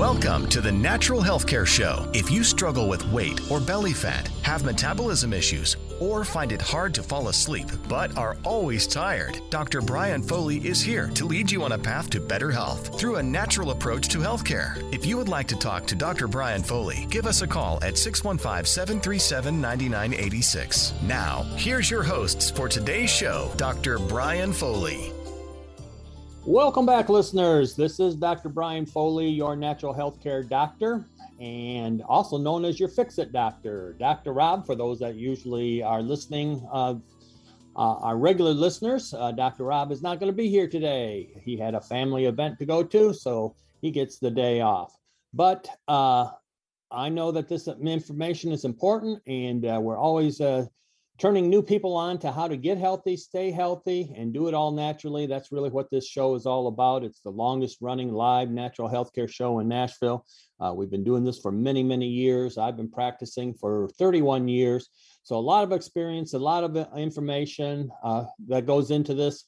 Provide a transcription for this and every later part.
Welcome to the Natural Healthcare Show. If you struggle with weight or belly fat, have metabolism issues, or find it hard to fall asleep but are always tired, Dr. Brian Foley is here to lead you on a path to better health through a natural approach to healthcare. If you would like to talk to Dr. Brian Foley, give us a call at 615 737 9986. Now, here's your hosts for today's show, Dr. Brian Foley. Welcome back, listeners. This is Dr. Brian Foley, your natural health care doctor, and also known as your Fix It Doctor. Dr. Rob, for those that usually are listening, uh, uh, our regular listeners, uh, Dr. Rob is not going to be here today. He had a family event to go to, so he gets the day off. But uh, I know that this information is important, and uh, we're always uh, turning new people on to how to get healthy, stay healthy, and do it all naturally. That's really what this show is all about. It's the longest running live natural healthcare show in Nashville. Uh, we've been doing this for many, many years. I've been practicing for 31 years. So, a lot of experience, a lot of uh, information uh, that goes into this.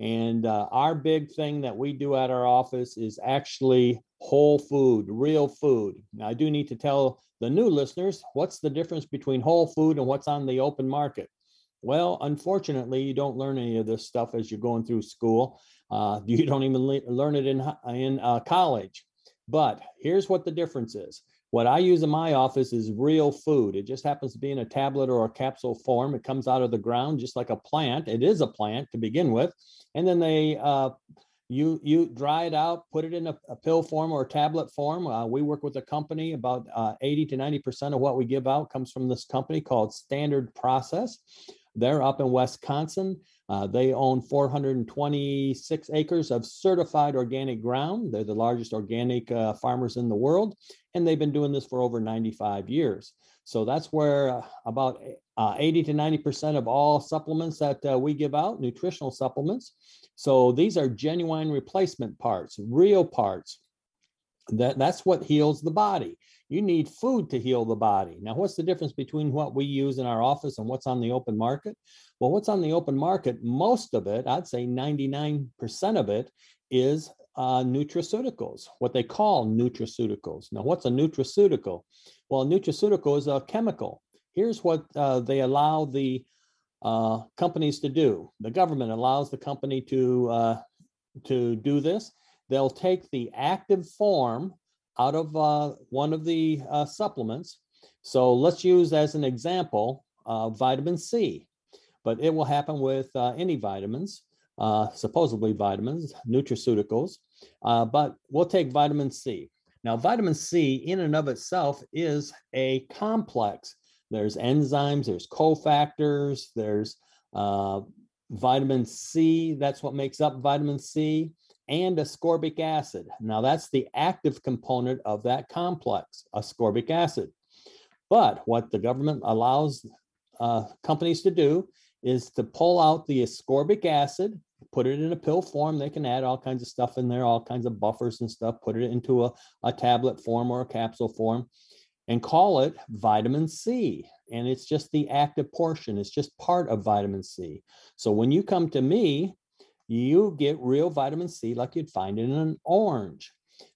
And uh, our big thing that we do at our office is actually whole food, real food. Now, I do need to tell the new listeners what's the difference between whole food and what's on the open market. Well, unfortunately, you don't learn any of this stuff as you're going through school. Uh, you don't even le- learn it in in uh, college. But here's what the difference is. What I use in my office is real food. It just happens to be in a tablet or a capsule form. It comes out of the ground just like a plant. It is a plant to begin with, and then they uh, you you dry it out put it in a, a pill form or a tablet form. Uh, we work with a company about uh, 80 to 90 percent of what we give out comes from this company called standard process. They're up in wisconsin. Uh, they own 426 acres of certified organic ground. They're the largest organic uh, farmers in the world and they've been doing this for over 95 years. So that's where uh, about uh, 80 to 90 percent of all supplements that we give out nutritional supplements so these are genuine replacement parts, real parts. That, that's what heals the body. You need food to heal the body. Now, what's the difference between what we use in our office and what's on the open market? Well, what's on the open market, most of it, I'd say 99% of it, is uh, nutraceuticals, what they call nutraceuticals. Now, what's a nutraceutical? Well, a nutraceutical is a chemical. Here's what uh, they allow the uh, companies to do. The government allows the company to uh, to do this. They'll take the active form out of uh, one of the uh, supplements. So let's use as an example uh, vitamin C, but it will happen with any vitamins, supposedly vitamins, nutraceuticals. but we'll take vitamin C. Now, vitamin C in and of itself is a complex there's enzymes, there's cofactors, there's uh, vitamin C. That's what makes up vitamin C and ascorbic acid. Now, that's the active component of that complex, ascorbic acid. But what the government allows uh, companies to do is to pull out the ascorbic acid, put it in a pill form. They can add all kinds of stuff in there, all kinds of buffers and stuff, put it into a, a tablet form or a capsule form and call it vitamin C. And it's just the active portion, it's just part of vitamin C. So when you come to me, you get real vitamin C like you'd find in an orange.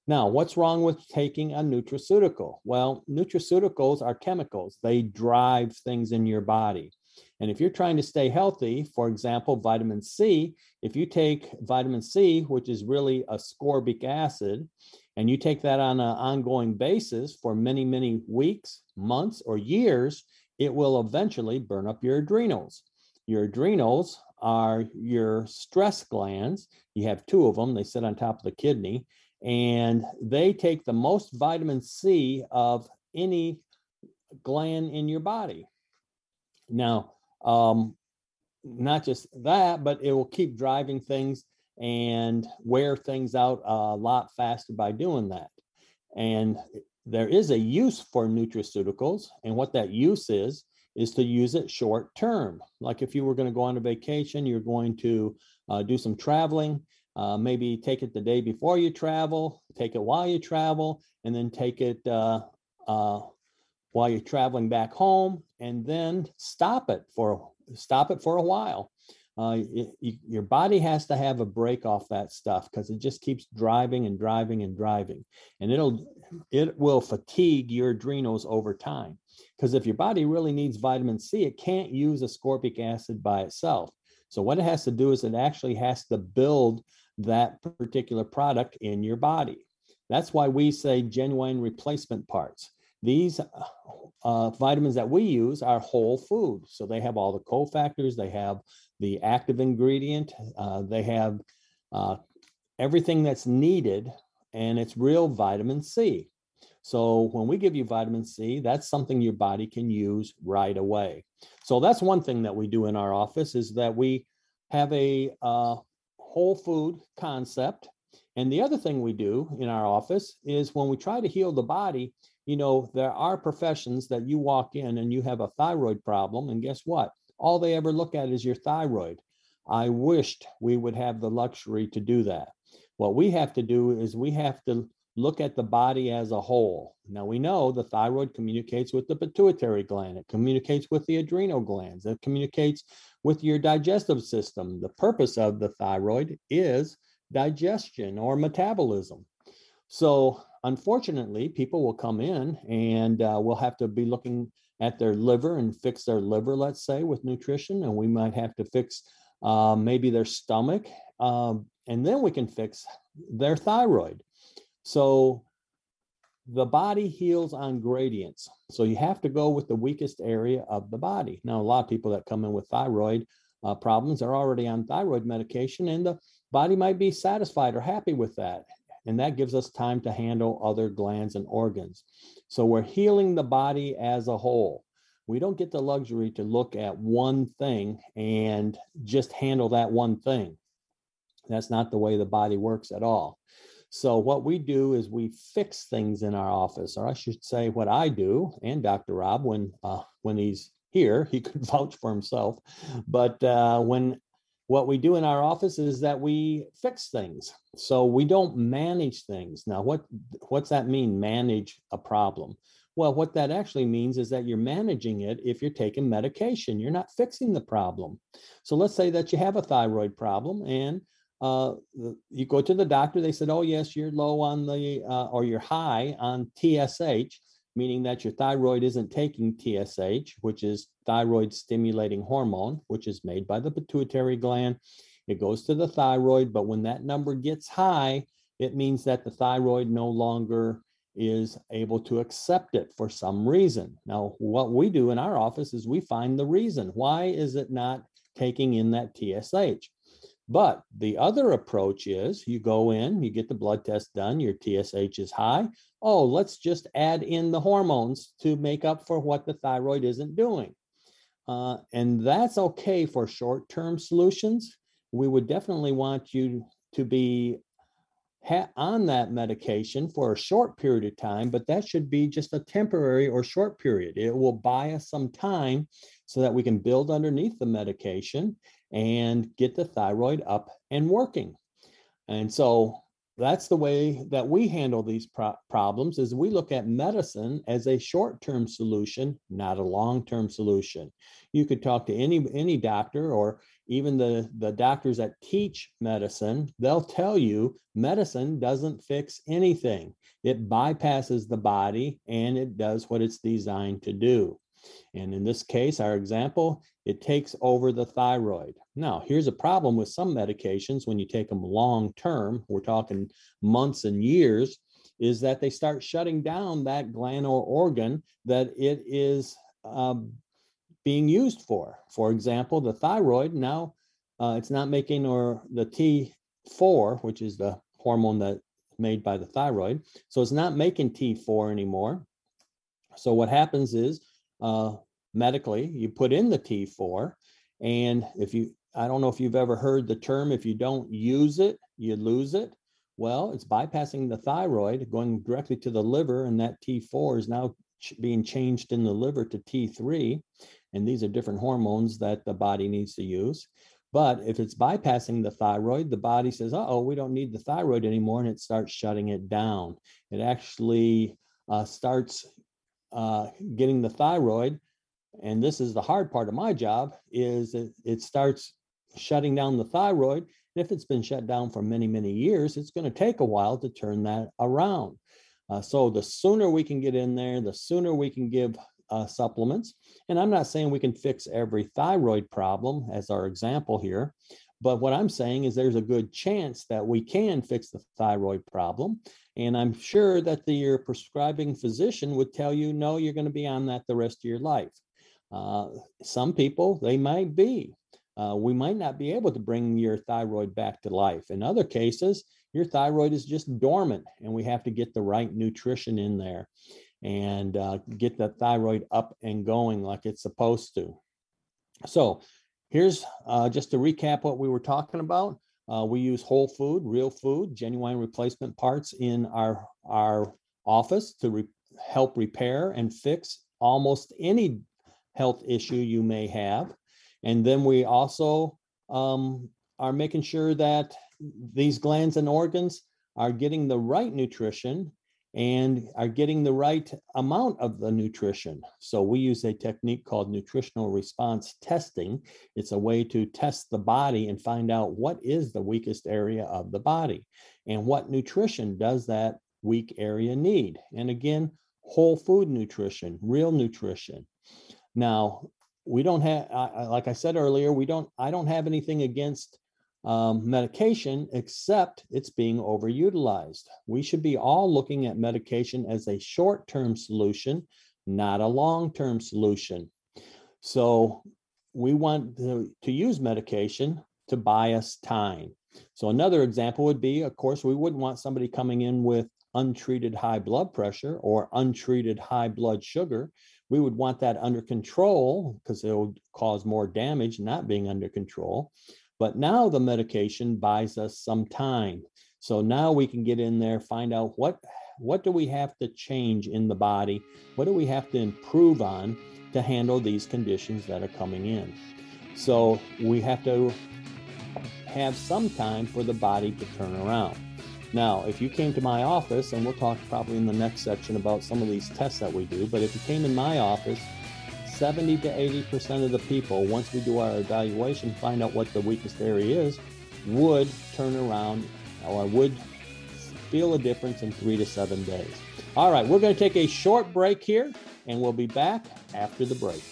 Now, what's wrong with taking a nutraceutical? Well, nutraceuticals are chemicals, they drive things in your body. And if you're trying to stay healthy, for example, vitamin C, if you take vitamin C, which is really ascorbic acid, and you take that on an ongoing basis for many, many weeks, months, or years, it will eventually burn up your adrenals. Your adrenals are your stress glands. You have two of them, they sit on top of the kidney, and they take the most vitamin C of any gland in your body. Now, um, not just that, but it will keep driving things and wear things out a lot faster by doing that. And there is a use for nutraceuticals, and what that use is, is to use it short term. Like if you were going to go on a vacation, you're going to uh, do some traveling, uh, maybe take it the day before you travel, take it while you travel, and then take it uh, uh while you're traveling back home, and then stop it for stop it for a while. Uh, it, you, your body has to have a break off that stuff because it just keeps driving and driving and driving, and it'll it will fatigue your adrenals over time. Because if your body really needs vitamin C, it can't use ascorbic acid by itself. So what it has to do is it actually has to build that particular product in your body. That's why we say genuine replacement parts. These uh, vitamins that we use are whole food. So they have all the cofactors, they have the active ingredient, uh, they have uh, everything that's needed, and it's real vitamin C. So when we give you vitamin C, that's something your body can use right away. So that's one thing that we do in our office is that we have a uh, whole food concept. And the other thing we do in our office is when we try to heal the body, you know, there are professions that you walk in and you have a thyroid problem. And guess what? All they ever look at is your thyroid. I wished we would have the luxury to do that. What we have to do is we have to look at the body as a whole. Now we know the thyroid communicates with the pituitary gland, it communicates with the adrenal glands, it communicates with your digestive system. The purpose of the thyroid is digestion or metabolism. So unfortunately, people will come in and uh, we'll have to be looking at their liver and fix their liver, let's say, with nutrition, and we might have to fix uh, maybe their stomach, um, and then we can fix their thyroid. So the body heals on gradients. So you have to go with the weakest area of the body. Now, a lot of people that come in with thyroid uh, problems are already on thyroid medication, and the body might be satisfied or happy with that. And that gives us time to handle other glands and organs. So we're healing the body as a whole. We don't get the luxury to look at one thing and just handle that one thing. That's not the way the body works at all. So what we do is we fix things in our office, or I should say, what I do, and Dr. Rob, when uh, when he's here, he could vouch for himself. But uh, when what we do in our office is that we fix things. So we don't manage things. Now, what what's that mean? Manage a problem. Well, what that actually means is that you're managing it if you're taking medication. You're not fixing the problem. So let's say that you have a thyroid problem and uh, you go to the doctor, they said, oh, yes, you're low on the, uh, or you're high on TSH, meaning that your thyroid isn't taking TSH, which is thyroid stimulating hormone, which is made by the pituitary gland. It goes to the thyroid, but when that number gets high, it means that the thyroid no longer is able to accept it for some reason. Now, what we do in our office is we find the reason. Why is it not taking in that TSH? But the other approach is you go in, you get the blood test done, your TSH is high. Oh, let's just add in the hormones to make up for what the thyroid isn't doing. Uh, and that's okay for short term solutions. We would definitely want you to be ha- on that medication for a short period of time, but that should be just a temporary or short period. It will buy us some time so that we can build underneath the medication and get the thyroid up and working. And so that's the way that we handle these pro- problems is we look at medicine as a short-term solution not a long-term solution. You could talk to any any doctor or even the the doctors that teach medicine they'll tell you medicine doesn't fix anything. It bypasses the body and it does what it's designed to do and in this case, our example, it takes over the thyroid. Now, here's a problem with some medications when you take them long term, we're talking months and years, is that they start shutting down that gland or organ that it is um, being used for. For example, the thyroid now uh, it's not making or the T4, which is the hormone that made by the thyroid. So it's not making T4 anymore. So what happens is uh, medically, you put in the T4. And if you, I don't know if you've ever heard the term, if you don't use it, you lose it. Well, it's bypassing the thyroid, going directly to the liver, and that T4 is now ch- being changed in the liver to T3. And these are different hormones that the body needs to use. But if it's bypassing the thyroid, the body says, oh, we don't need the thyroid anymore, and it starts shutting it down. It actually uh, starts uh, getting the thyroid, and this is the hard part of my job, is it, it starts shutting down the thyroid. And if it's been shut down for many, many years, it's going to take a while to turn that around. Uh, so the sooner we can get in there, the sooner we can give uh, supplements. And I'm not saying we can fix every thyroid problem as our example here, but what I'm saying is there's a good chance that we can fix the thyroid problem. And I'm sure that the, your prescribing physician would tell you, no, you're going to be on that the rest of your life. Uh, some people, they might be. Uh, we might not be able to bring your thyroid back to life. In other cases, your thyroid is just dormant and we have to get the right nutrition in there and uh, get the thyroid up and going like it's supposed to. So here's uh, just to recap what we were talking about. Uh, we use whole food, real food, genuine replacement parts in our, our office to re- help repair and fix almost any health issue you may have. And then we also um, are making sure that these glands and organs are getting the right nutrition and are getting the right amount of the nutrition. So we use a technique called nutritional response testing. It's a way to test the body and find out what is the weakest area of the body and what nutrition does that weak area need. And again, whole food nutrition, real nutrition. Now, we don't have, like I said earlier, we don't, I don't have anything against um, medication, except it's being overutilized. We should be all looking at medication as a short term solution, not a long term solution. So we want to, to use medication to buy us time. So another example would be, of course, we wouldn't want somebody coming in with untreated high blood pressure or untreated high blood sugar. We would want that under control because it will cause more damage not being under control. But now the medication buys us some time. So now we can get in there, find out what what do we have to change in the body? What do we have to improve on to handle these conditions that are coming in? So we have to have some time for the body to turn around. Now, if you came to my office, and we'll talk probably in the next section about some of these tests that we do, but if you came in my office 70 to 80% of the people, once we do our evaluation, find out what the weakest area is, would turn around or would feel a difference in three to seven days. All right, we're going to take a short break here and we'll be back after the break.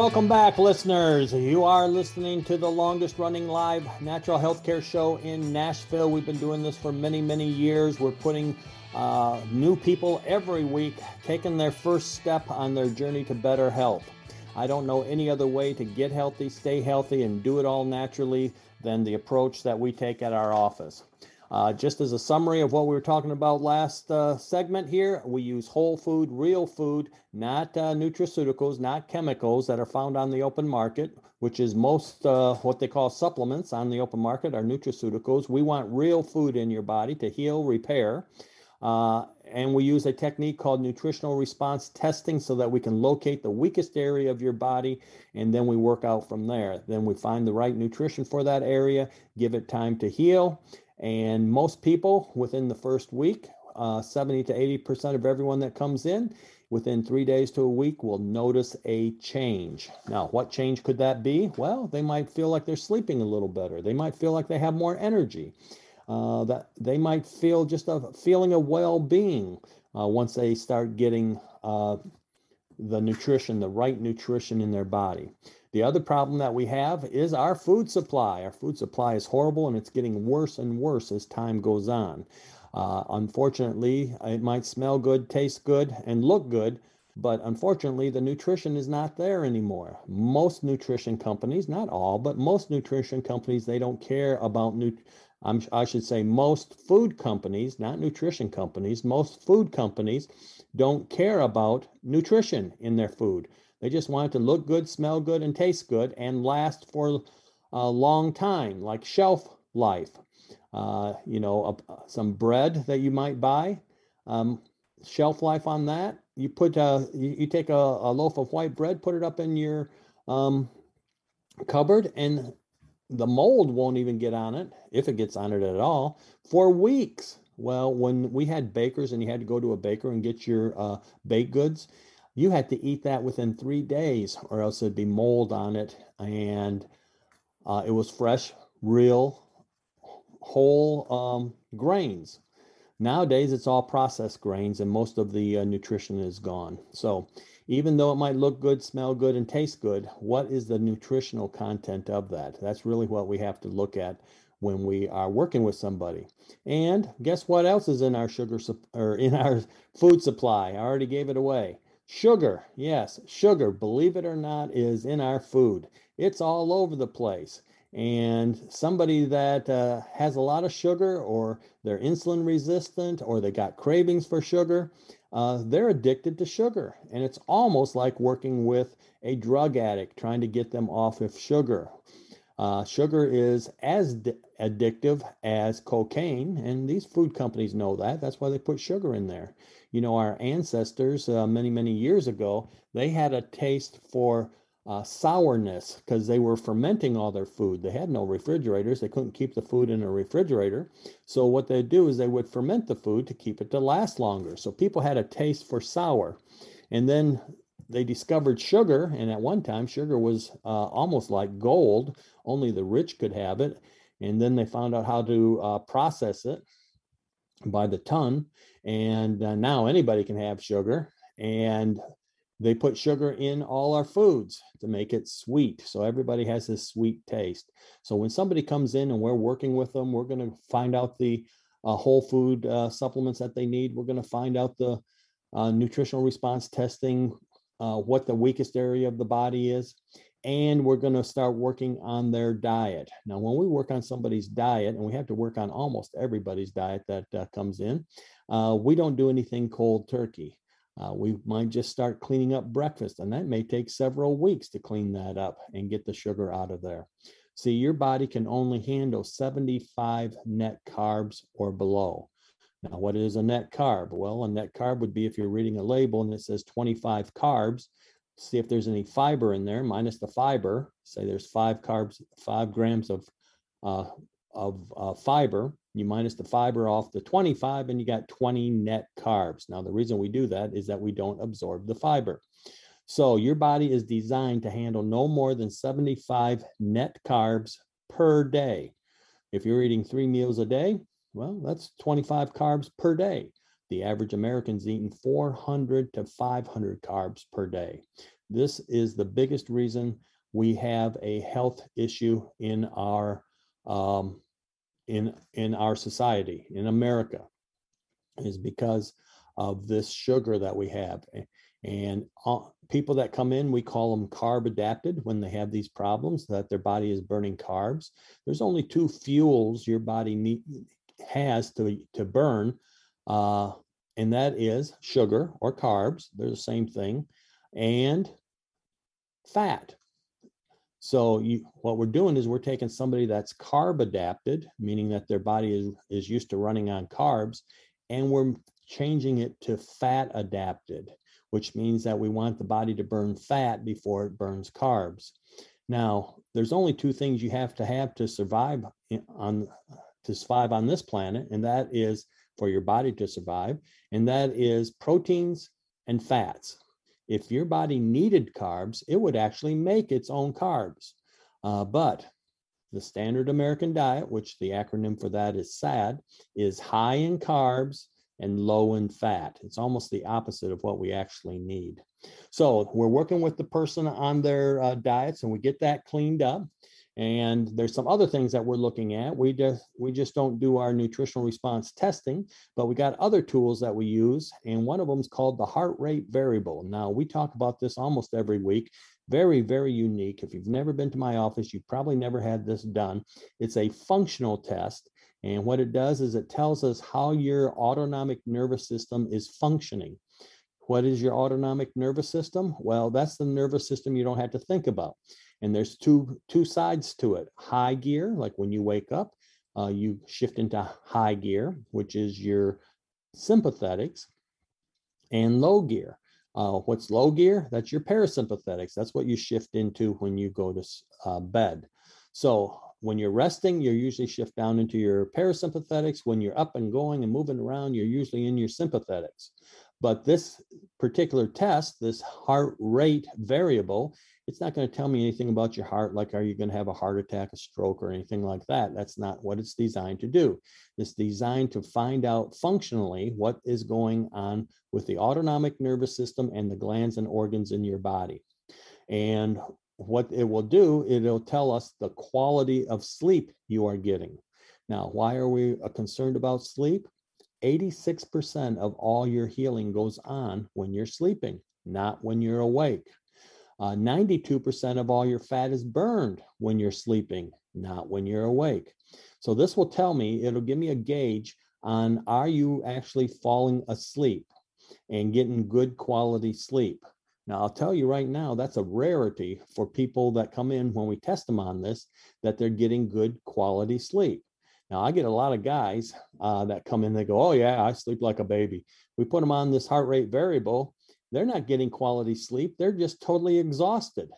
Welcome back, listeners. You are listening to the longest running live natural healthcare show in Nashville. We've been doing this for many, many years. We're putting uh, new people every week taking their first step on their journey to better health. I don't know any other way to get healthy, stay healthy, and do it all naturally than the approach that we take at our office. Uh, just as a summary of what we were talking about last uh, segment here, we use whole food, real food, not uh, nutraceuticals, not chemicals that are found on the open market, which is most uh, what they call supplements on the open market are nutraceuticals. We want real food in your body to heal, repair. Uh, and we use a technique called nutritional response testing so that we can locate the weakest area of your body and then we work out from there. Then we find the right nutrition for that area, give it time to heal, and most people within the first week, uh, 70 to 80% of everyone that comes in within three days to a week will notice a change. Now, what change could that be? Well, they might feel like they're sleeping a little better. They might feel like they have more energy. Uh, that they might feel just a feeling of well-being uh, once they start getting uh, the nutrition, the right nutrition in their body. The other problem that we have is our food supply. Our food supply is horrible and it's getting worse and worse as time goes on. Uh, unfortunately, it might smell good, taste good, and look good, but unfortunately, the nutrition is not there anymore. Most nutrition companies, not all, but most nutrition companies, they don't care about nu- I'm, I should say most food companies, not nutrition companies, most food companies don't care about nutrition in their food. They just want it to look good, smell good, and taste good and last for a long time, like shelf life. Uh, you know, some bread that you might buy, um, shelf life on that. You put uh, you, you, take a, a, loaf of white bread, put it up in your um, cupboard, and the mold won't even get on it, if it gets on it at all, for weeks. Well, when we had bakers and you had to go to a baker and get your uh, baked goods, you had to eat that within three days or else it'd be mold on it. And uh, it was fresh, real, whole um, grains. Nowadays, it's all processed grains and most of the uh, nutrition is gone. So, even though it might look good, smell good, and taste good, what is the nutritional content of that? That's really what we have to look at when we are working with somebody. And guess what else is in our sugar or in our food supply? I already gave it away. Sugar, yes, sugar, believe it or not, is in our food. It's all over the place. And somebody that uh, has a lot of sugar, or they're insulin resistant, or they got cravings for sugar, uh, they're addicted to sugar. And it's almost like working with a drug addict, trying to get them off of sugar. Uh, sugar is as di- addictive as cocaine, and these food companies know that. That's why they put sugar in there. You know, our ancestors uh, many, many years ago, they had a taste for uh, sourness because they were fermenting all their food. They had no refrigerators. They couldn't keep the food in a refrigerator. So what they'd do is they would ferment the food to keep it to last longer. So people had a taste for sour. And then they discovered sugar, and at one time, sugar was uh, almost like gold. Only the rich could have it. And then they found out how to uh, process it by the ton. And uh, now anybody can have sugar. And they put sugar in all our foods to make it sweet. So everybody has this sweet taste. So when somebody comes in and we're working with them, we're going to find out the uh, whole food uh, supplements that they need. We're going to find out the uh, nutritional response testing, uh, what the weakest area of the body is. And we're going to start working on their diet. Now, when we work on somebody's diet, and we have to work on almost everybody's diet that uh, comes in, uh, we don't do anything cold turkey. Uh, we might just start cleaning up breakfast, and that may take several weeks to clean that up and get the sugar out of there. See, your body can only handle 75 net carbs or below. Now, what is a net carb? Well, a net carb would be if you're reading a label and it says 25 carbs, see if there's any fiber in there, minus the fiber. Say there's five carbs, five grams of uh, of uh, fiber you minus the fiber off the 25 and you got 20 net carbs. Now, the reason we do that is that we don't absorb the fiber. So your body is designed to handle no more than 75 net carbs per day. If you're eating three meals a day, well, that's 25 carbs per day. The average American's eating 400 to 500 carbs per day. This is the biggest reason we have a health issue in our um, in in our society in America is because of this sugar that we have and uh, people that come in we call them carb adapted when they have these problems that their body is burning carbs there's only two fuels your body need, has to to burn uh, and that is sugar or carbs they're the same thing and fat so you, what we're doing is we're taking somebody that's carb adapted, meaning that their body is, is used to running on carbs, and we're changing it to fat adapted, which means that we want the body to burn fat before it burns carbs. Now, there's only two things you have to have to survive on to survive on this planet, and that is for your body to survive, and that is proteins and fats if your body needed carbs, it would actually make its own carbs. Uh, but the standard American diet, which the acronym for that is SAD, is high in carbs and low in fat. It's almost the opposite of what we actually need. So we're working with the person on their uh, diets and we get that cleaned up. And there's some other things that we're looking at. We just we just don't do our nutritional response testing, but we got other tools that we use, and one of them is called the heart rate variable. Now we talk about this almost every week. Very, very unique. If you've never been to my office, you've probably never had this done. It's a functional test. And what it does is it tells us how your autonomic nervous system is functioning. What is your autonomic nervous system? Well, that's the nervous system you don't have to think about and there's two two sides to it high gear like when you wake up uh, you shift into high gear which is your sympathetics and low gear uh, what's low gear that's your parasympathetics that's what you shift into when you go to uh, bed so when you're resting, you're usually shift down into your parasympathetics. When you're up and going and moving around, you're usually in your sympathetics. But this particular test, this heart rate variable, it's not going to tell me anything about your heart, like are you going to have a heart attack, a stroke, or anything like that. That's not what it's designed to do. It's designed to find out functionally what is going on with the autonomic nervous system and the glands and organs in your body. And what it will do, it'll tell us the quality of sleep you are getting. Now, why are we uh, concerned about sleep? 86% of all your healing goes on when you're sleeping, not when you're awake. Uh, 92% of all your fat is burned when you're sleeping, not when you're awake. So this will tell me, it'll give me a gauge on are you actually falling asleep and getting good quality sleep. Now, I'll tell you right now, that's a rarity for people that come in when we test them on this, that they're getting good quality sleep. Now, I get a lot of guys uh, that come in, they go, Oh, yeah, I sleep like a baby. We put them on this heart rate variable. They're not getting quality sleep. They're just totally exhausted.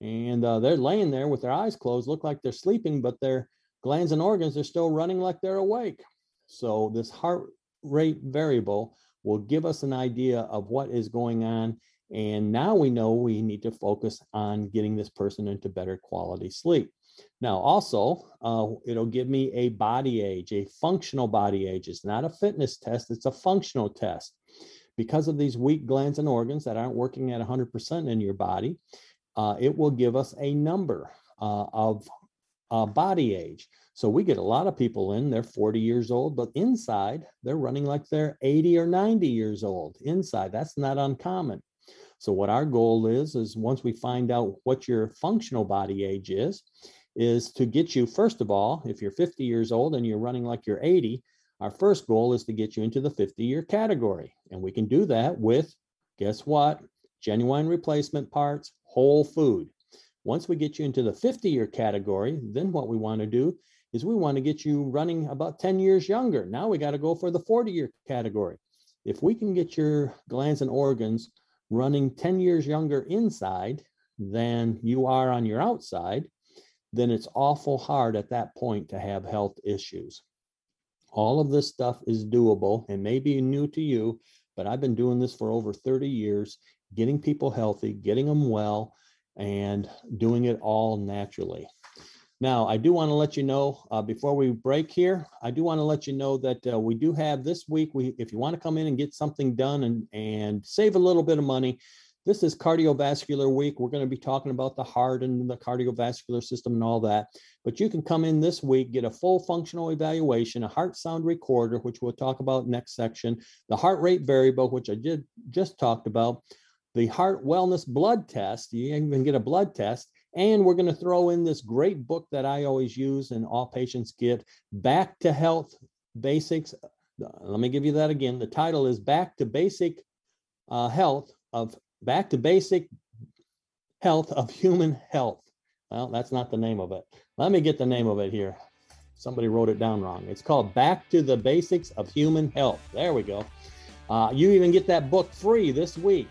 And uh, they're laying there with their eyes closed, look like they're sleeping, but their glands and organs are still running like they're awake. So, this heart rate variable will give us an idea of what is going on and now we know we need to focus on getting this person into better quality sleep. Now, also, uh, it'll give me a body age, a functional body age. It's not a fitness test, it's a functional test. Because of these weak glands and organs that aren't working at 100% in your body, uh, it will give us a number uh, of uh, body age. So we get a lot of people in, they're 40 years old, but inside they're running like they're 80 or 90 years old. Inside, that's not uncommon. So what our goal is, is once we find out what your functional body age is, is to get you, first of all, if you're 50 years old and you're running like you're 80, our first goal is to get you into the 50 year category. And we can do that with, guess what? Genuine replacement parts, whole food. Once we get you into the 50 year category, then what we want to do is we want to get you running about 10 years younger. Now we got to go for the 40 year category. If we can get your glands and organs running 10 years younger inside than you are on your outside, then it's awful hard at that point to have health issues. All of this stuff is doable and may be new to you, but I've been doing this for over 30 years, getting people healthy, getting them well, and doing it all naturally. Now, I do want to let you know uh, before we break here, I do want to let you know that uh, we do have this week. We, if you want to come in and get something done and and save a little bit of money, this is cardiovascular week. We're going to be talking about the heart and the cardiovascular system and all that. But you can come in this week, get a full functional evaluation, a heart sound recorder, which we'll talk about next section, the heart rate variable, which I did just talked about, the heart wellness blood test. You even get a blood test and we're going to throw in this great book that I always use and all patients get Back to Health Basics. Let me give you that again. The title is Back to Basic uh, Health of Back to Basic Health of Human Health. Well, that's not the name of it. Let me get the name of it here. Somebody wrote it down wrong. It's called Back to the Basics of Human Health. There we go. Uh, you even get that book free this week.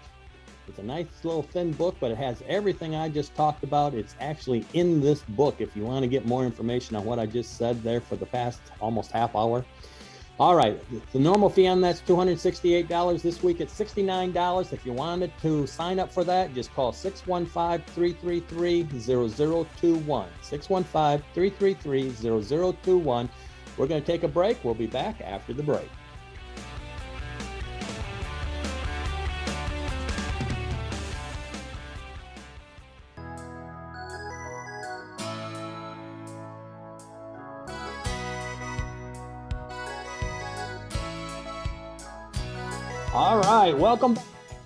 It's a nice little thin book, but it has everything I just talked about. It's actually in this book if you want to get more information on what I just said there for the past almost half hour. All right, the normal fee on that's $268. This week it's $69. If you wanted to sign up for that, just call 615 333 0021. 615 333 0021. We're going to take a break. We'll be back after the break. Right, welcome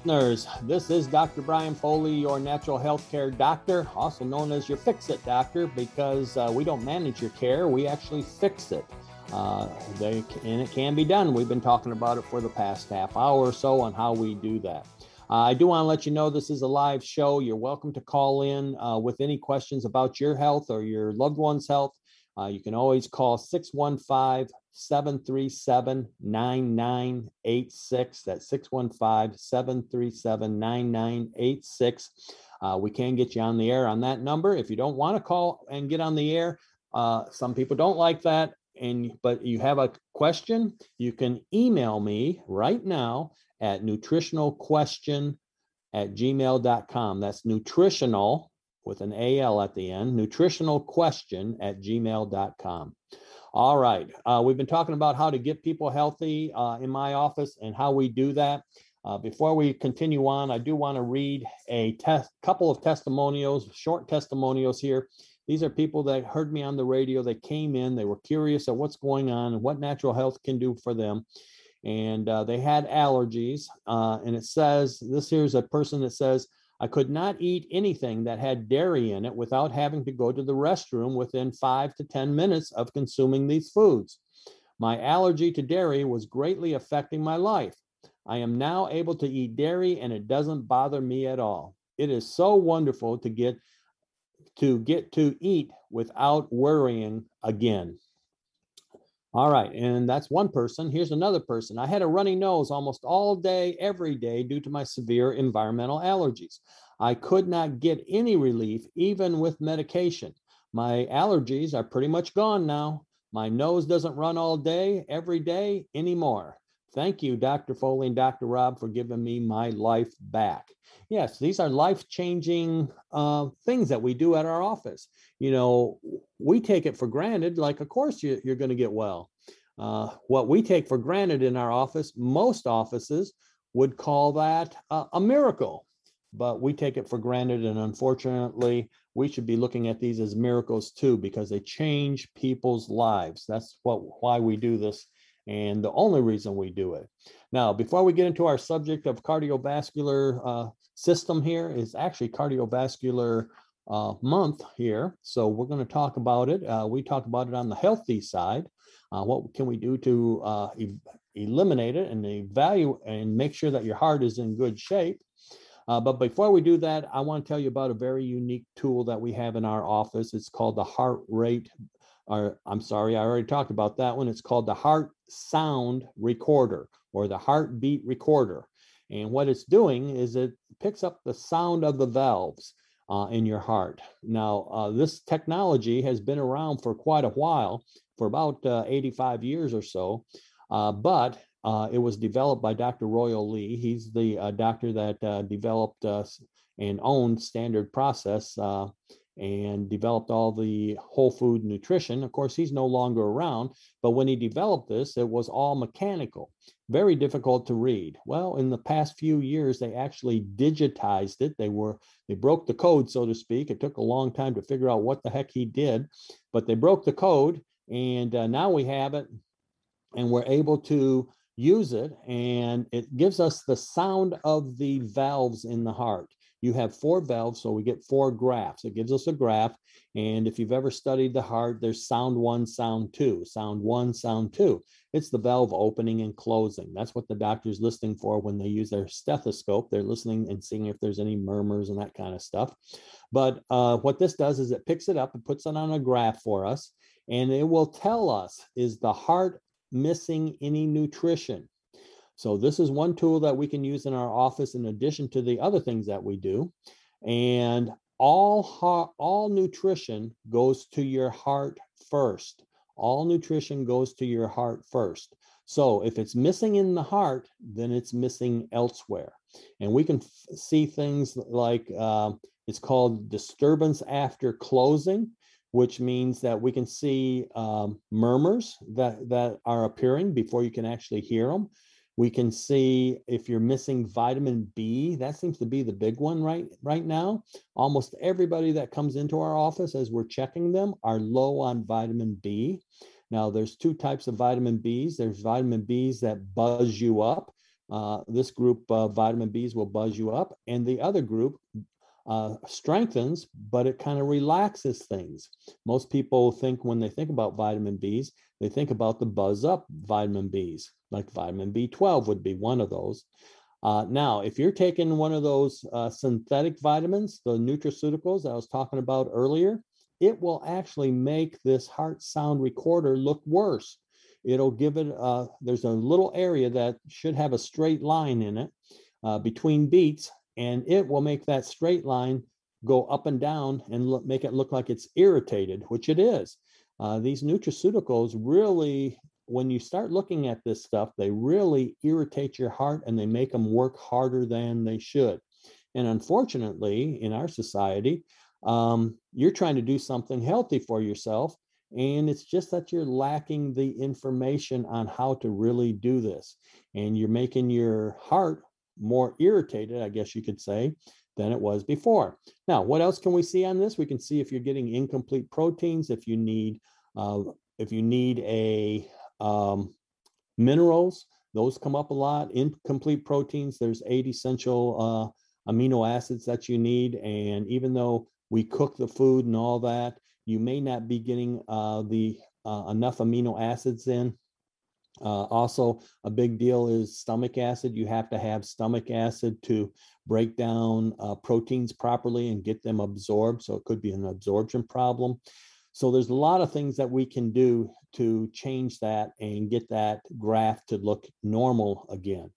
listeners. This is Dr. Brian Foley, your natural health care doctor, also known as your fix it doctor, because uh, we don't manage your care, we actually fix it. Uh, they, and it can be done. We've been talking about it for the past half hour or so on how we do that. Uh, I do want to let you know this is a live show. You're welcome to call in uh, with any questions about your health or your loved one's health. Uh, you can always call 615 737 9986. That's 615 737 9986. Uh, we can get you on the air on that number. If you don't want to call and get on the air, Uh, some people don't like that, and but you have a question, you can email me right now at nutritionalquestion at gmail.com. That's nutritional with an AL at the end, nutritional question at gmail.com. All right. Uh, we've been talking about how to get people healthy uh, in my office and how we do that. Uh, before we continue on, I do want to read a test, couple of testimonials, short testimonials here. These are people that heard me on the radio. They came in, they were curious of what's going on and what natural health can do for them. And uh, they had allergies. Uh, and it says, this here's a person that says, I could not eat anything that had dairy in it without having to go to the restroom within five to 10 minutes of consuming these foods. My allergy to dairy was greatly affecting my life. I am now able to eat dairy and it doesn't bother me at all. It is so wonderful to get to get to eat without worrying again. All right, and that's one person. Here's another person. I had a runny nose almost all day, every day, due to my severe environmental allergies. I could not get any relief, even with medication. My allergies are pretty much gone now. My nose doesn't run all day, every day anymore. Thank you, Dr. Foley and Dr. Rob, for giving me my life back. Yes, these are life changing uh, things that we do at our office. You know, we take it for granted, like, of course, you, are going to get well. Uh, what we take for granted in our office, most offices would call that a, a miracle, but we take it for granted. And unfortunately, we should be looking at these as miracles too, because they change people's lives. That's what why we do this and the only reason we do it. Now, before we get into our subject of cardiovascular uh, system here is actually cardiovascular uh, month here. So we're going to talk about it. Uh, we talk about it on the healthy side. Uh, what can we do to uh, eliminate it and evaluate and make sure that your heart is in good shape? Uh, but before we do that, I want to tell you about a very unique tool that we have in our office. It's called the heart rate or I'm sorry, I already talked about that one. It's called the heart sound recorder or the heartbeat recorder. And what it's doing is it picks up the sound of the valves uh, in your heart. Now, uh, this technology has been around for quite a while, for about uh, 85 years or so, uh, but uh, it was developed by Dr. Royal Lee. He's the uh, doctor that developed and owned Standard Process and developed all the whole food nutrition. Of course, he's no longer around, but when he developed this, it was all mechanical, very difficult to read. Well, in the past few years, they actually digitized it. They were they broke the code, so to speak. It took a long time to figure out what the heck he did, but they broke the code, and uh, now we have it, and we're able to use it, and it gives us the sound of the valves in the heart you have four valves, so we get four graphs. It gives us a graph. And if you've ever studied the heart, there's sound one, sound two, sound one, sound two. It's the valve opening and closing. That's what the doctor's listening for when they use their stethoscope. They're listening and seeing if there's any murmurs and that kind of stuff. But uh, what this does is it picks it up and puts it on a graph for us, and it will tell us is the heart missing any nutrition? So this is one tool that we can use in our office in addition to the other things that we do. And all all nutrition goes to your heart first. All nutrition goes to your heart first. So if it's missing in the heart, then it's missing elsewhere. And we can f- see things like uh, it's called disturbance after closing, which means that we can see um, murmurs that, that are appearing before you can actually hear them. We can see if you're missing vitamin B, that seems to be the big one right right now. Almost everybody that comes into our office as we're checking them are low on vitamin B. Now, there's two types of vitamin Bs. There's vitamin Bs that buzz you up. Uh, this group of vitamin Bs will buzz you up, and the other group uh, strengthens, but it kind of relaxes things. Most people think when they think about vitamin Bs, they think about the buzz up vitamin Bs, like vitamin B12 would be one of those. Uh, now, if you're taking one of those uh, synthetic vitamins, the nutraceuticals I was talking about earlier, it will actually make this heart sound recorder look worse. It'll give it, uh, there's a little area that should have a straight line in it uh, between beats and it will make that straight line go up and down and look, make it look like it's irritated, which it is. Uh, these nutraceuticals really, when you start looking at this stuff, they really irritate your heart and they make them work harder than they should. And unfortunately, in our society, um, you're trying to do something healthy for yourself. And it's just that you're lacking the information on how to really do this. And you're making your heart more irritated, I guess you could say, than it was before. Now, what else can we see on this? We can see if you're getting incomplete proteins, if you need uh, if you need a um, minerals, those come up a lot. Incomplete proteins, there's eight essential uh, amino acids that you need, and even though we cook the food and all that, you may not be getting uh, the uh, enough amino acids in uh, also, a big deal is stomach acid. You have to have stomach acid to break down uh, proteins properly and get them absorbed. So it could be an absorption problem. So there's a lot of things that we can do to change that and get that graph to look normal again.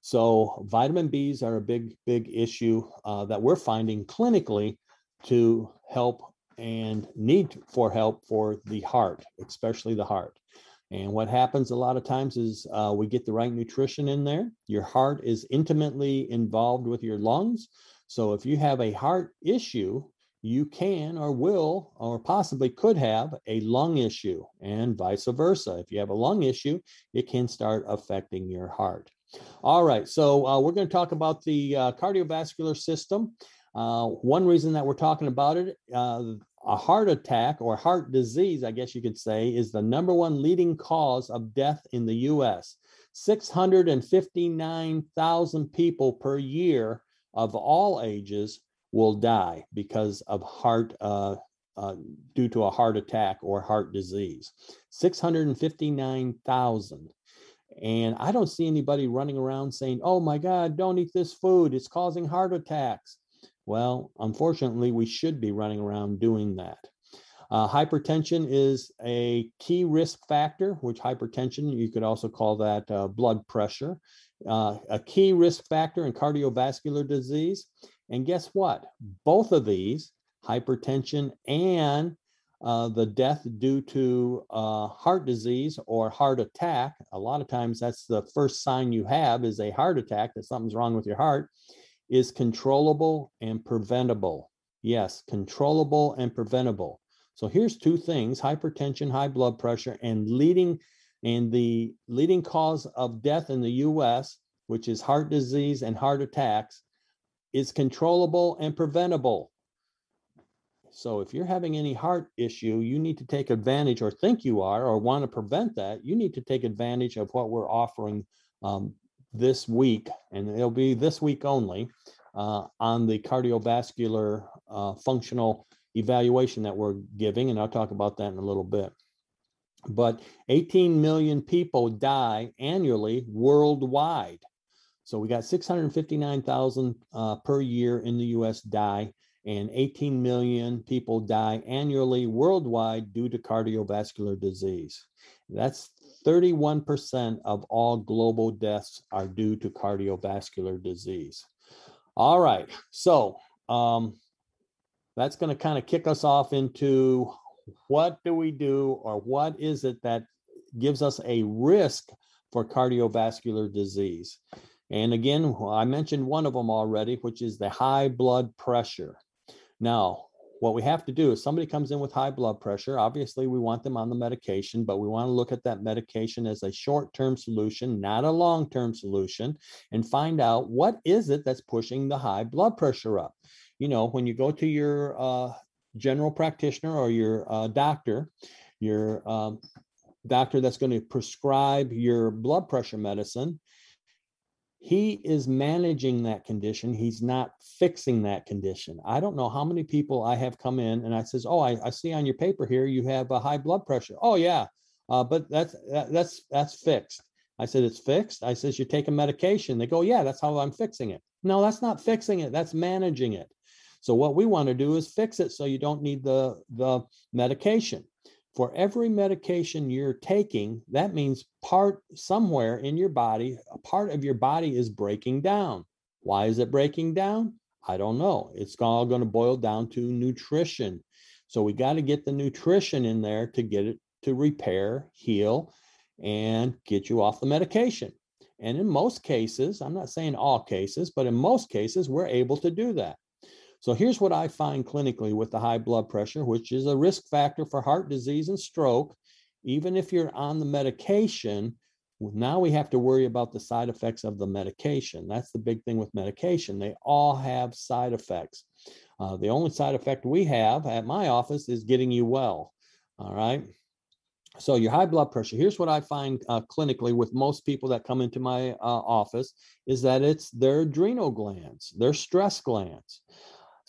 So vitamin Bs are a big, big issue uh, that we're finding clinically to help and need for help for the heart, especially the heart. And what happens a lot of times is uh, we get the right nutrition in there. Your heart is intimately involved with your lungs. So if you have a heart issue, you can or will or possibly could have a lung issue and vice versa. If you have a lung issue, it can start affecting your heart. All right, so uh, we're going to talk about the uh, cardiovascular system. Uh, one reason that we're talking about it, uh, a heart attack or heart disease, I guess you could say, is the number one leading cause of death in the US. 659,000 people per year of all ages will die because of heart, uh, uh, due to a heart attack or heart disease. 659,000. And I don't see anybody running around saying, oh my God, don't eat this food. It's causing heart attacks. Well, unfortunately, we should be running around doing that. Uh, hypertension is a key risk factor, which hypertension, you could also call that uh, blood pressure, uh, a key risk factor in cardiovascular disease. And guess what? Both of these, hypertension and uh, the death due to uh, heart disease or heart attack, a lot of times that's the first sign you have is a heart attack, that something's wrong with your heart is controllable and preventable. Yes, controllable and preventable. So here's two things hypertension, high blood pressure, and leading and the leading cause of death in the US, which is heart disease and heart attacks, is controllable and preventable. So if you're having any heart issue, you need to take advantage or think you are or want to prevent that, you need to take advantage of what we're offering um, this week, and it'll be this week only, uh, on the cardiovascular uh, functional evaluation that we're giving, and I'll talk about that in a little bit. But 18 million people die annually worldwide. So we got 659,000 uh, per year in the US die, and 18 million people die annually worldwide due to cardiovascular disease. That's 31% of all global deaths are due to cardiovascular disease. All right, so um, that's going to kind of kick us off into what do we do or what is it that gives us a risk for cardiovascular disease? And again, I mentioned one of them already, which is the high blood pressure. Now, what we have to do is somebody comes in with high blood pressure obviously we want them on the medication but we want to look at that medication as a short-term solution not a long-term solution and find out what is it that's pushing the high blood pressure up. You know when you go to your uh, general practitioner or your uh, doctor your um, doctor that's going to prescribe your blood pressure medicine he is managing that condition he's not fixing that condition. I don't know how many people i have come in and i says oh i, I see on your paper here you have a high blood pressure. Oh yeah uh, but that's that, that's that's fixed. I said it's fixed? I says you're taking medication. They go yeah that's how i'm fixing it. No that's not fixing it that's managing it. So what we want to do is fix it so you don't need the the medication for every medication you're taking, that means part somewhere in your body, a part of your body is breaking down. Why is it breaking down? I don't know. It's all going to boil down to nutrition. So we got to get the nutrition in there to get it to repair, heal, and get you off the medication. And in most cases, I'm not saying all cases, but in most cases, we're able to do that. So here's what I find clinically with the high blood pressure, which is a risk factor for heart disease and stroke. Even if you're on the medication, now we have to worry about the side effects of the medication. That's the big thing with medication. They all have side effects. Uh, the only side effect we have at my office is getting you well. All right. So your high blood pressure. Here's what I find uh, clinically with most people that come into my uh, office is that it's their adrenal glands, their stress glands.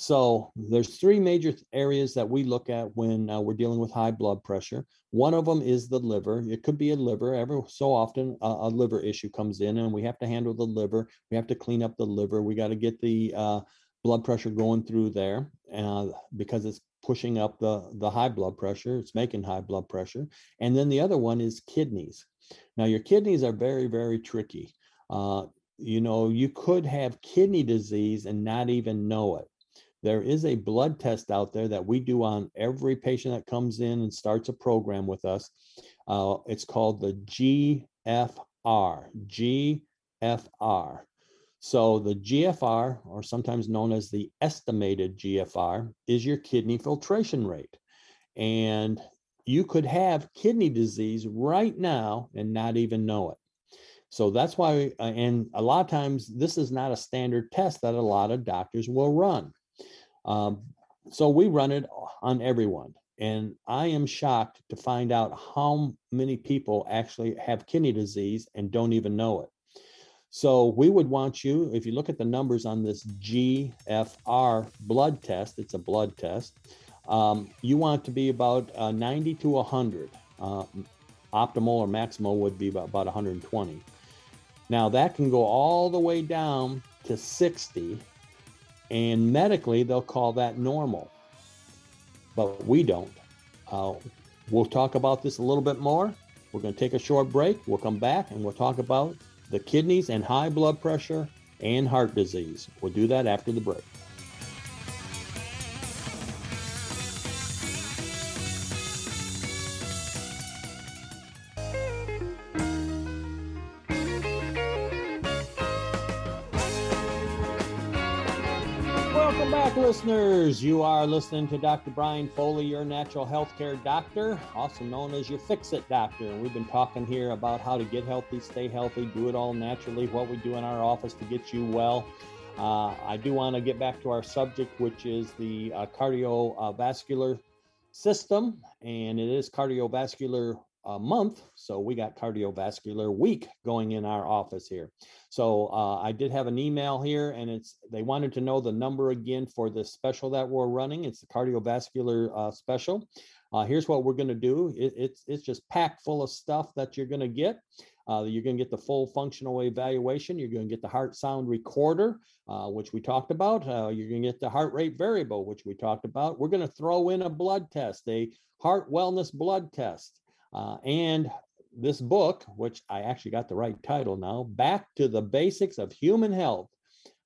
So there's three major areas that we look at when uh, we're dealing with high blood pressure. One of them is the liver. It could be a liver. Every so often uh, a liver issue comes in, and we have to handle the liver. We have to clean up the liver. We got to get the uh, blood pressure going through there uh, because it's pushing up the the high blood pressure. It's making high blood pressure. And then the other one is kidneys. Now your kidneys are very very tricky. Uh, you know, you could have kidney disease and not even know it there is a blood test out there that we do on every patient that comes in and starts a program with us. Uh, it's called the GFR. GFR. So the GFR, or sometimes known as the estimated GFR, is your kidney filtration rate. And you could have kidney disease right now and not even know it. So that's why, uh, and a lot of times, this is not a standard test that a lot of doctors will run. Um, so we run it on everyone. And I am shocked to find out how many people actually have kidney disease and don't even know it. So we would want you, if you look at the numbers on this GFR blood test, it's a blood test, um, you want to be about uh, 90 to 100. Uh, optimal or maximal would be about, about 120. Now that can go all the way down to 60 and medically, they'll call that normal. But we don't. Uh, we'll talk about this a little bit more. We're going to take a short break. We'll come back and we'll talk about the kidneys and high blood pressure and heart disease. We'll do that after the break. Listeners. You are listening to Dr. Brian Foley, your natural healthcare doctor, also known as your Fix It Doctor. We've been talking here about how to get healthy, stay healthy, do it all naturally, what we do in our office to get you well. Uh, I do want to get back to our subject, which is the uh, cardiovascular system, and it is cardiovascular uh, month. So we got cardiovascular week going in our office here. So uh, I did have an email here, and it's they wanted to know the number again for the special that we're running. It's the cardiovascular uh, special. Uh, here's what we're going to do. It, it's it's just packed full of stuff that you're going to get. Uh, you're going to get the full functional evaluation. You're going to get the heart sound recorder, uh, which we talked about. Uh, you're going to get the heart rate variable, which we talked about. We're going to throw in a blood test, a heart wellness blood test. Uh, and this book, which I actually got the right title now, Back to the Basics of Human Health.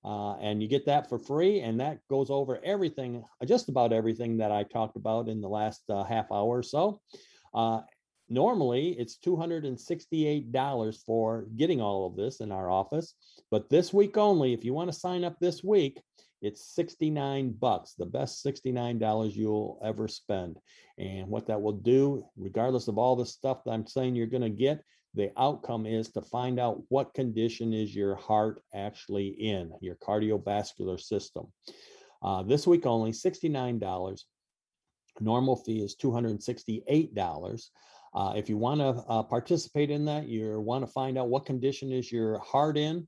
Uh, and you get that for free, and that goes over everything, just about everything that I talked about in the last uh, half hour or so. Uh, normally, it's $268 for getting all of this in our office, but this week only, if you want to sign up this week, it's 69 bucks, the best $69 you'll ever spend. And what that will do, regardless of all the stuff that I'm saying you're going to get, the outcome is to find out what condition is your heart actually in, your cardiovascular system. Uh, this week only, $69. Normal fee is $268. Uh, if you want to uh, participate in that, you want to find out what condition is your heart in,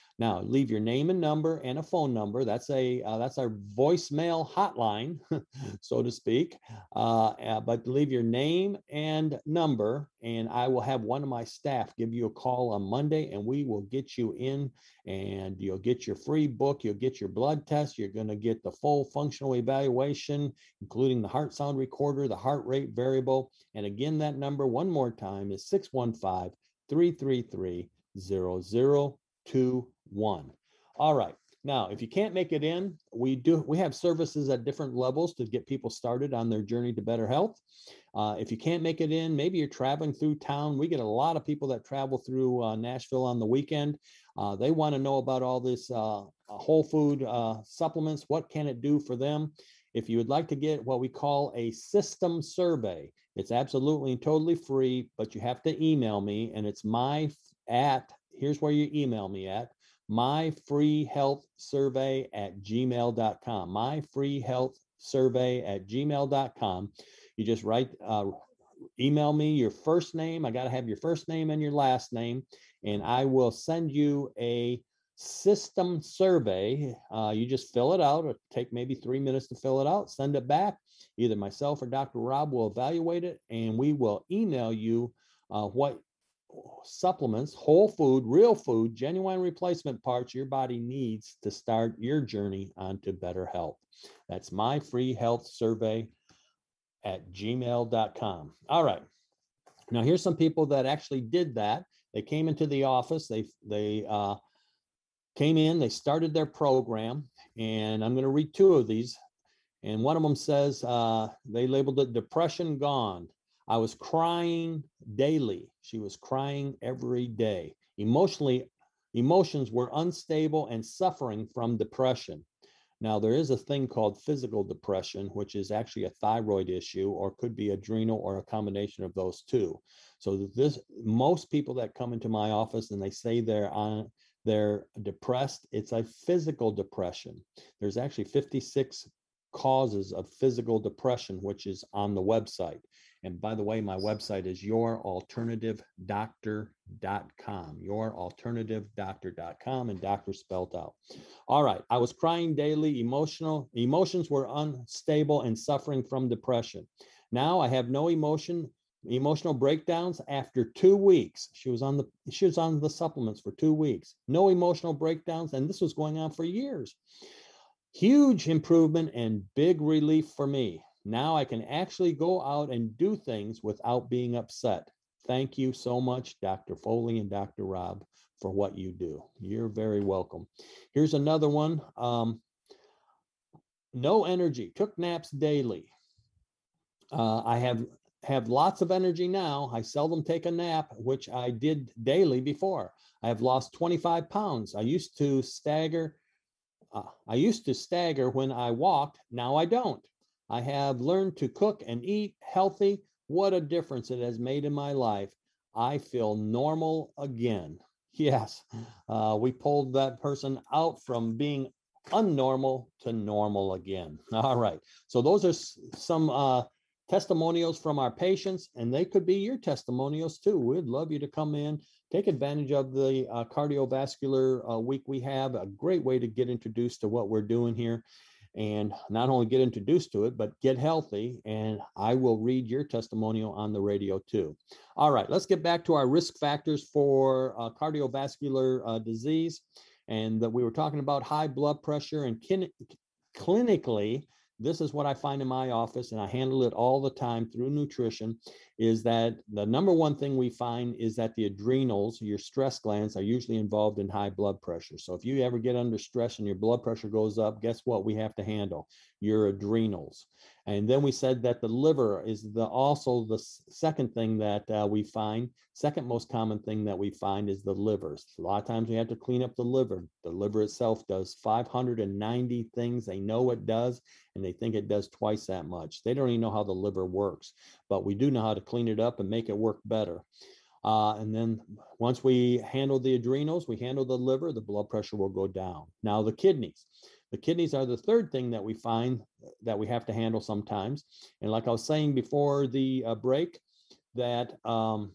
0021. 615 333 0021. Now, leave your name and number and a phone number. That's a uh, that's our voicemail hotline, so to speak. Uh, uh, but leave your name and number, and I will have one of my staff give you a call on Monday, and we will get you in, and you'll get your free book. You'll get your blood test. You're going to get the full functional evaluation, including the heart sound recorder, the heart rate variable, and again, that number one more time is 615 333 0021. All right. Now, if you can't make it in, we do we have services at different levels to get people started on their journey to better health. Uh, if you can't make it in, maybe you're traveling through town. We get a lot of people that travel through uh, Nashville on the weekend. Uh, they want to know about all this uh, whole food uh, supplements. What can it do for them? If you would like to get what we call a system survey, it's absolutely and totally free, but you have to email me, and it's my at here's where you email me at my free health survey at gmail.com. My free health survey at gmail.com. You just write, uh, email me your first name. I got to have your first name and your last name, and I will send you a system survey. Uh, you just fill it out. It'll take maybe three minutes to fill it out. Send it back. Either myself or Dr. Rob will evaluate it, and we will email you uh, what supplements, whole food, real food, genuine replacement parts your body needs to start your journey onto better health. That's my free health survey at gmail.com. All right. Now here's some people that actually did that. They came into the office. They they uh, came in. They started their program, and I'm going to read two of these. And one of them says uh, they labeled it "Depression Gone." I was crying daily. She was crying every day. Emotionally, emotions were unstable and suffering from depression. Now, there is a thing called physical depression, which is actually a thyroid issue or could be adrenal or a combination of those two. So this most people that come into my office and they say they're on they're depressed, it's a physical depression. There's actually 56 causes of physical depression, which is on the website. And by the way, my website is youralternativedoctor.com, youralternativedoctor.com, and doctor spelled out. All right. I was crying daily, emotional, emotions were unstable and suffering from depression. Now I have no emotion, emotional breakdowns after two weeks. She was on the she was on the supplements for two weeks. No emotional breakdowns, and this was going on for years. Huge improvement and big relief for me. Now I can actually go out and do things without being upset. Thank you so much, Dr. Foley and Dr. Rob, for what you do. You're very welcome. Here's another one. Um, no energy, took naps daily. Uh, I have have lots of energy now. I seldom take a nap, which I did daily before. I have lost 25 pounds. I used to stagger. Uh, I used to stagger when I walked. Now I don't. I have learned to cook and eat healthy. What a difference it has made in my life. I feel normal again. Yes, uh, we pulled that person out from being unnormal to normal again. All right. So, those are some uh, testimonials from our patients, and they could be your testimonials too. We'd love you to come in, take advantage of the uh, cardiovascular uh, week we have, a great way to get introduced to what we're doing here and not only get introduced to it, but get healthy. And I will read your testimonial on the radio too. All right, let's get back to our risk factors for uh, cardiovascular uh, disease. And that we were talking about high blood pressure and kin- clinically, this is what I find in my office, and I handle it all the time through nutrition. Is that the number one thing we find is that the adrenals, your stress glands, are usually involved in high blood pressure. So if you ever get under stress and your blood pressure goes up, guess what we have to handle? Your adrenals. And then we said that the liver is the also the second thing that uh, we find. Second most common thing that we find is the livers. A lot of times we have to clean up the liver. The liver itself does 590 things. They know it does, and they think it does twice that much. They don't even know how the liver works, but we do know how to clean it up and make it work better. Uh, and then once we handle the adrenals, we handle the liver, the blood pressure will go down. Now the kidneys. The kidneys are the third thing that we find that we have to handle sometimes. And like I was saying before the uh, break, that um,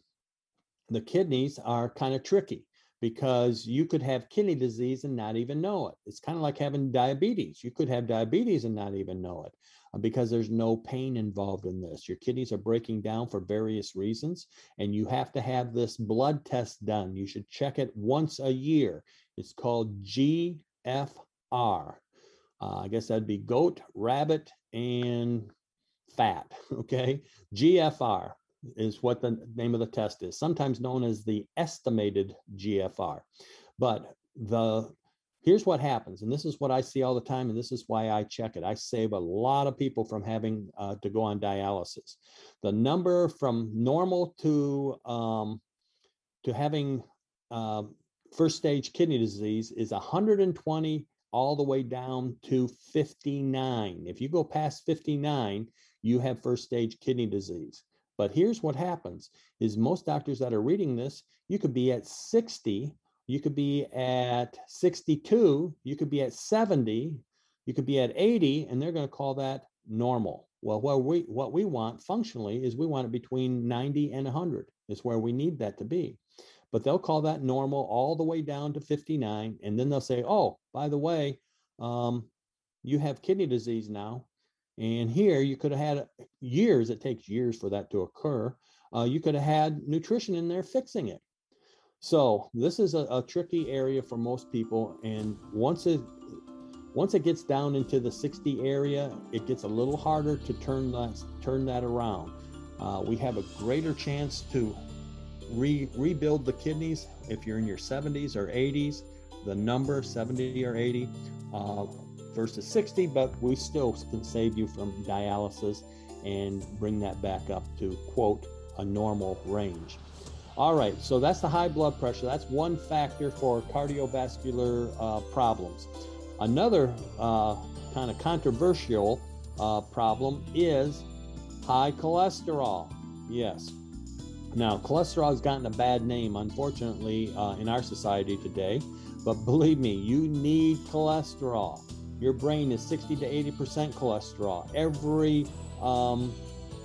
the kidneys are kind of tricky. because you could have kidney disease and not even know it. It's kind of like having diabetes. You could have diabetes and not even know it uh, because there's no pain involved in this. Your kidneys are breaking down for various reasons, and you have to have this blood test done. You should check it once a year. It's called GFR. Uh, I guess that'd be goat, rabbit, and fat. Okay. GFR is what the name of the test is, sometimes known as the estimated GFR. But the here's what happens, and this is what I see all the time, and this is why I check it. I save a lot of people from having uh, to go on dialysis. The number from normal to um, to having uh, first stage kidney disease is 120 all the way down to 59. If you go past 59, you have first stage kidney disease. But here's what happens is most doctors that are reading this, you could be at 60, you could be at 62, you could be at 70, you could be at 80, and they're going to call that normal. Well, what we what we want functionally is we want it between 90 and 100 is where we need that to be. But they'll call that normal all the way down to 59, and then they'll say, "Oh, by the way, um, you have kidney disease now, and here you could have had years, it takes years for that to occur. Uh, you could have had nutrition in there fixing it. So this is a, a, tricky area for most people. And once it once it gets down into the 60 area, it gets a little harder to turn that turn that around. Uh, we have a greater chance to re, rebuild the kidneys if you're in your 70s or 80s. The number 70 or 80. Uh, versus 60, but we still can save you from dialysis and bring that back up to quote a normal range. All right, so that's the high blood pressure. That's one factor for cardiovascular uh, problems. Another uh, kind of controversial uh, problem is high cholesterol. Yes. Now, cholesterol has gotten a bad name, unfortunately, uh, in our society today. But believe me, you need cholesterol. Your brain is 60 to 80% cholesterol. Every um,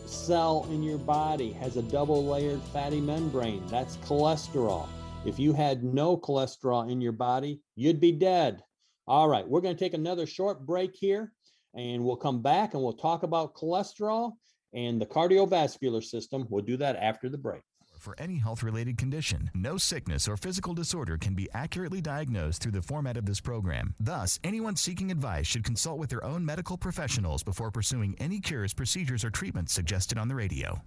cell in your body has a double layered fatty membrane. That's cholesterol. If you had no cholesterol in your body, you'd be dead. All right, we're going to take another short break here and we'll come back and we'll talk about cholesterol and the cardiovascular system. We'll do that after the break for any health related condition. No sickness or physical disorder can be accurately diagnosed through the format of this program. Thus, anyone seeking advice should consult with their own medical professionals before pursuing any cures, procedures, or treatments suggested on the radio.